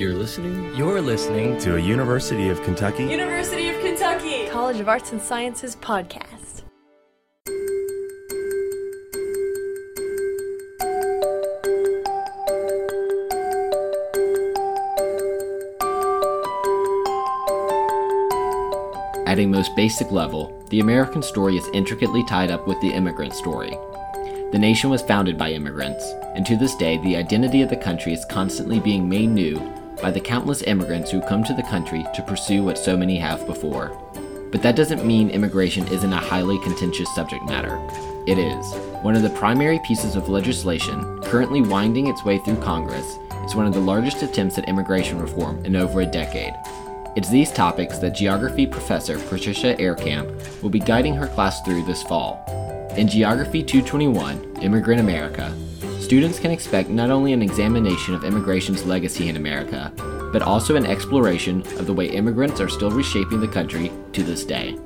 You're listening? You're listening to a University of Kentucky, University of Kentucky, College of Arts and Sciences podcast. At a most basic level, the American story is intricately tied up with the immigrant story. The nation was founded by immigrants, and to this day, the identity of the country is constantly being made new by the countless immigrants who come to the country to pursue what so many have before. But that doesn't mean immigration isn't a highly contentious subject matter. It is. One of the primary pieces of legislation, currently winding its way through Congress, is one of the largest attempts at immigration reform in over a decade. It's these topics that geography professor Patricia Ehrkamp will be guiding her class through this fall. In Geography 221, Immigrant America, students can expect not only an examination of immigration's legacy in America, but also an exploration of the way immigrants are still reshaping the country to this day.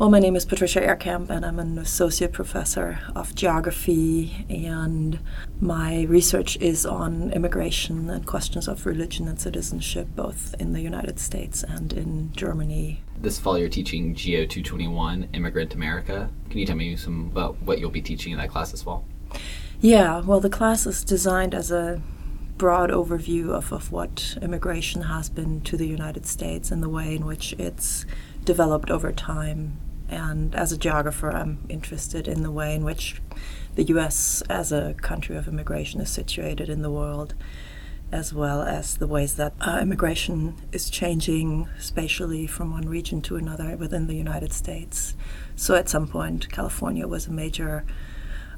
Well, my name is Patricia Ehrkamp, and I'm an associate professor of geography. And my research is on immigration and questions of religion and citizenship, both in the United States and in Germany. This fall, you're teaching Geo 221 Immigrant America. Can you tell me some about what you'll be teaching in that class this fall? Yeah, well, the class is designed as a broad overview of, of what immigration has been to the United States and the way in which it's developed over time and as a geographer, I'm interested in the way in which the US, as a country of immigration, is situated in the world, as well as the ways that uh, immigration is changing spatially from one region to another within the United States. So, at some point, California was a major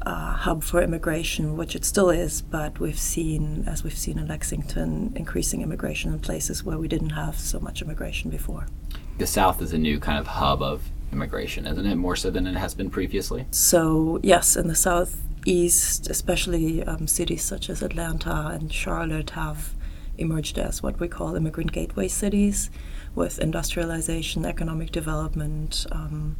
uh, hub for immigration, which it still is, but we've seen, as we've seen in Lexington, increasing immigration in places where we didn't have so much immigration before. The South is a new kind of hub of immigration, isn't it? More so than it has been previously? So, yes, in the southeast, especially um, cities such as Atlanta and Charlotte have emerged as what we call immigrant gateway cities with industrialization, economic development, um,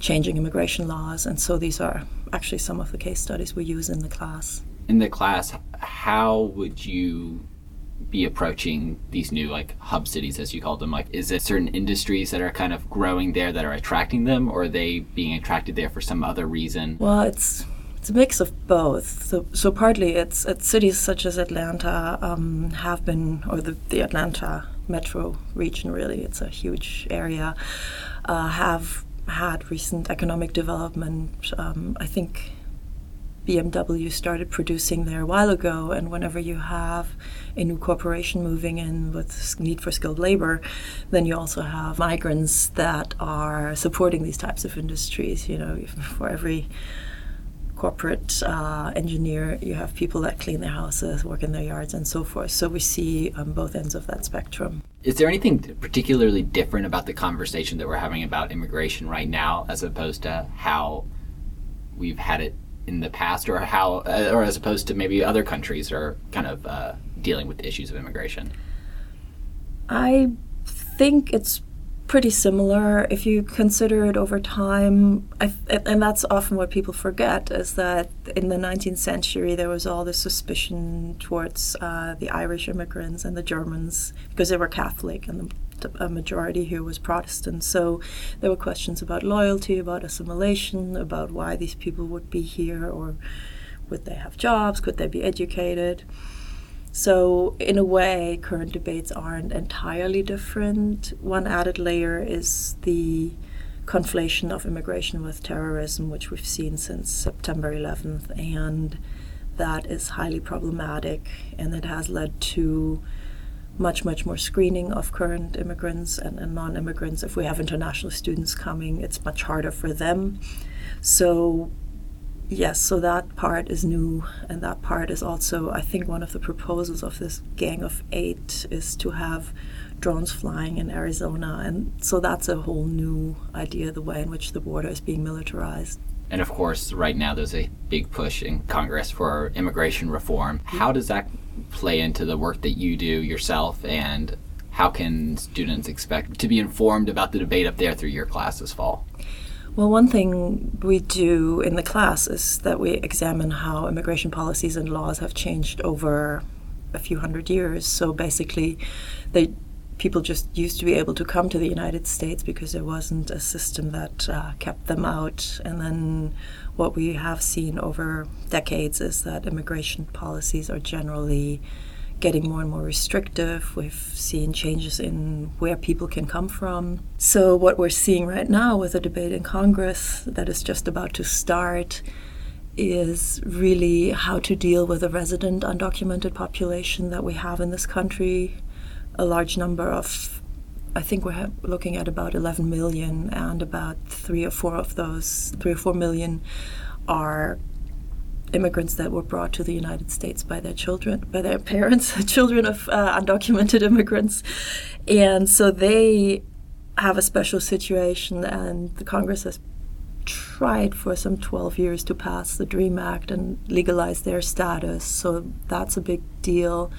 changing immigration laws. And so these are actually some of the case studies we use in the class. In the class, how would you be approaching these new like hub cities as you call them? Like is it certain industries that are kind of growing there that are attracting them or are they being attracted there for some other reason? Well it's it's a mix of both. So so partly it's, it's cities such as atlanta um, have been or the, the atlanta metro region really. It's a huge area. Uh, have had recent economic development. Um, i think BMW started producing there a while ago, and whenever you have a new corporation moving in with need for skilled labor, then you also have migrants that are supporting these types of industries. You know, for every corporate uh, engineer, you have people that clean their houses, work in their yards, and so forth. So we see um, both ends of that spectrum. Is there anything particularly different about the conversation that we're having about immigration right now, as opposed to how we've had it in the past, or how, uh, or as opposed to maybe other countries are kind of uh, dealing with the issues of immigration? I think it's pretty similar if you consider it over time. and that's often what people forget is that in the 19th century there was all this suspicion towards uh, the Irish immigrants and the Germans because they were Catholic and the a majority here was Protestant. So there were questions about loyalty, about assimilation, about why these people would be here, or would they have jobs, could they be educated. So, in a way, current debates aren't entirely different. One added layer is the conflation of immigration with terrorism, which we've seen since September 11th, and that is highly problematic, and it has led to much, much more screening of current immigrants and, and non immigrants. If we have international students coming, it's much harder for them. So, yes, so that part is new, and that part is also, I think, one of the proposals of this Gang of Eight is to have drones flying in Arizona. And so that's a whole new idea, the way in which the border is being militarized. And of course, right now there's a big push in Congress for immigration reform. How does that play into the work that you do yourself, and how can students expect to be informed about the debate up there through your class this fall? Well, one thing we do in the class is that we examine how immigration policies and laws have changed over a few hundred years. So basically, they people just used to be able to come to the United States because there wasn't a system that uh, kept them out. And then what we have seen over decades is that immigration policies are generally getting more and more restrictive. We've seen changes in where people can come from. So, what we're seeing right now with a debate in Congress that is just about to start is really how to deal with a resident undocumented population that we have in this country. A large number of, I think we're looking at about 11 million, and about three or four of those, three or four million, are immigrants that were brought to the United States by their children, by their parents, children of uh, undocumented immigrants. And so they have a special situation, and the Congress has tried for some 12 years to pass the DREAM Act and legalize their status. So that's a big deal.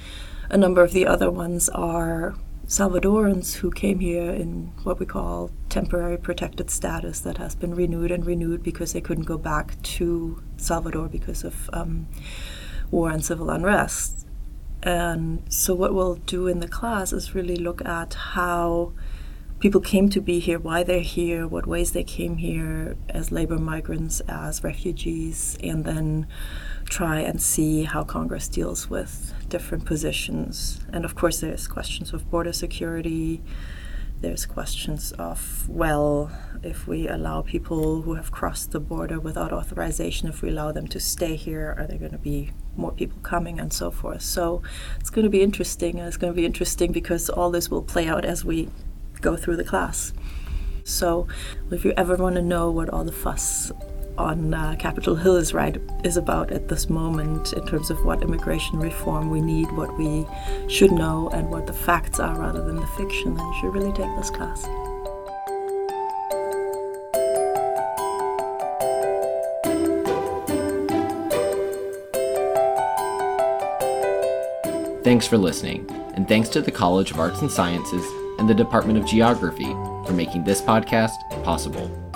A number of the other ones are Salvadorans who came here in what we call temporary protected status that has been renewed and renewed because they couldn't go back to Salvador because of um, war and civil unrest. And so, what we'll do in the class is really look at how people came to be here, why they're here, what ways they came here as labor migrants, as refugees, and then try and see how Congress deals with different positions. And of course, there's questions of border security. There's questions of, well, if we allow people who have crossed the border without authorization, if we allow them to stay here, are there going to be more people coming and so forth? So it's going to be interesting. And it's going to be interesting because all this will play out as we go through the class. So if you ever want to know what all the fuss on uh, Capitol Hill is right is about at this moment in terms of what immigration reform we need, what we should know, and what the facts are rather than the fiction, then you should really take this class. Thanks for listening, and thanks to the College of Arts and Sciences and the Department of Geography for making this podcast possible.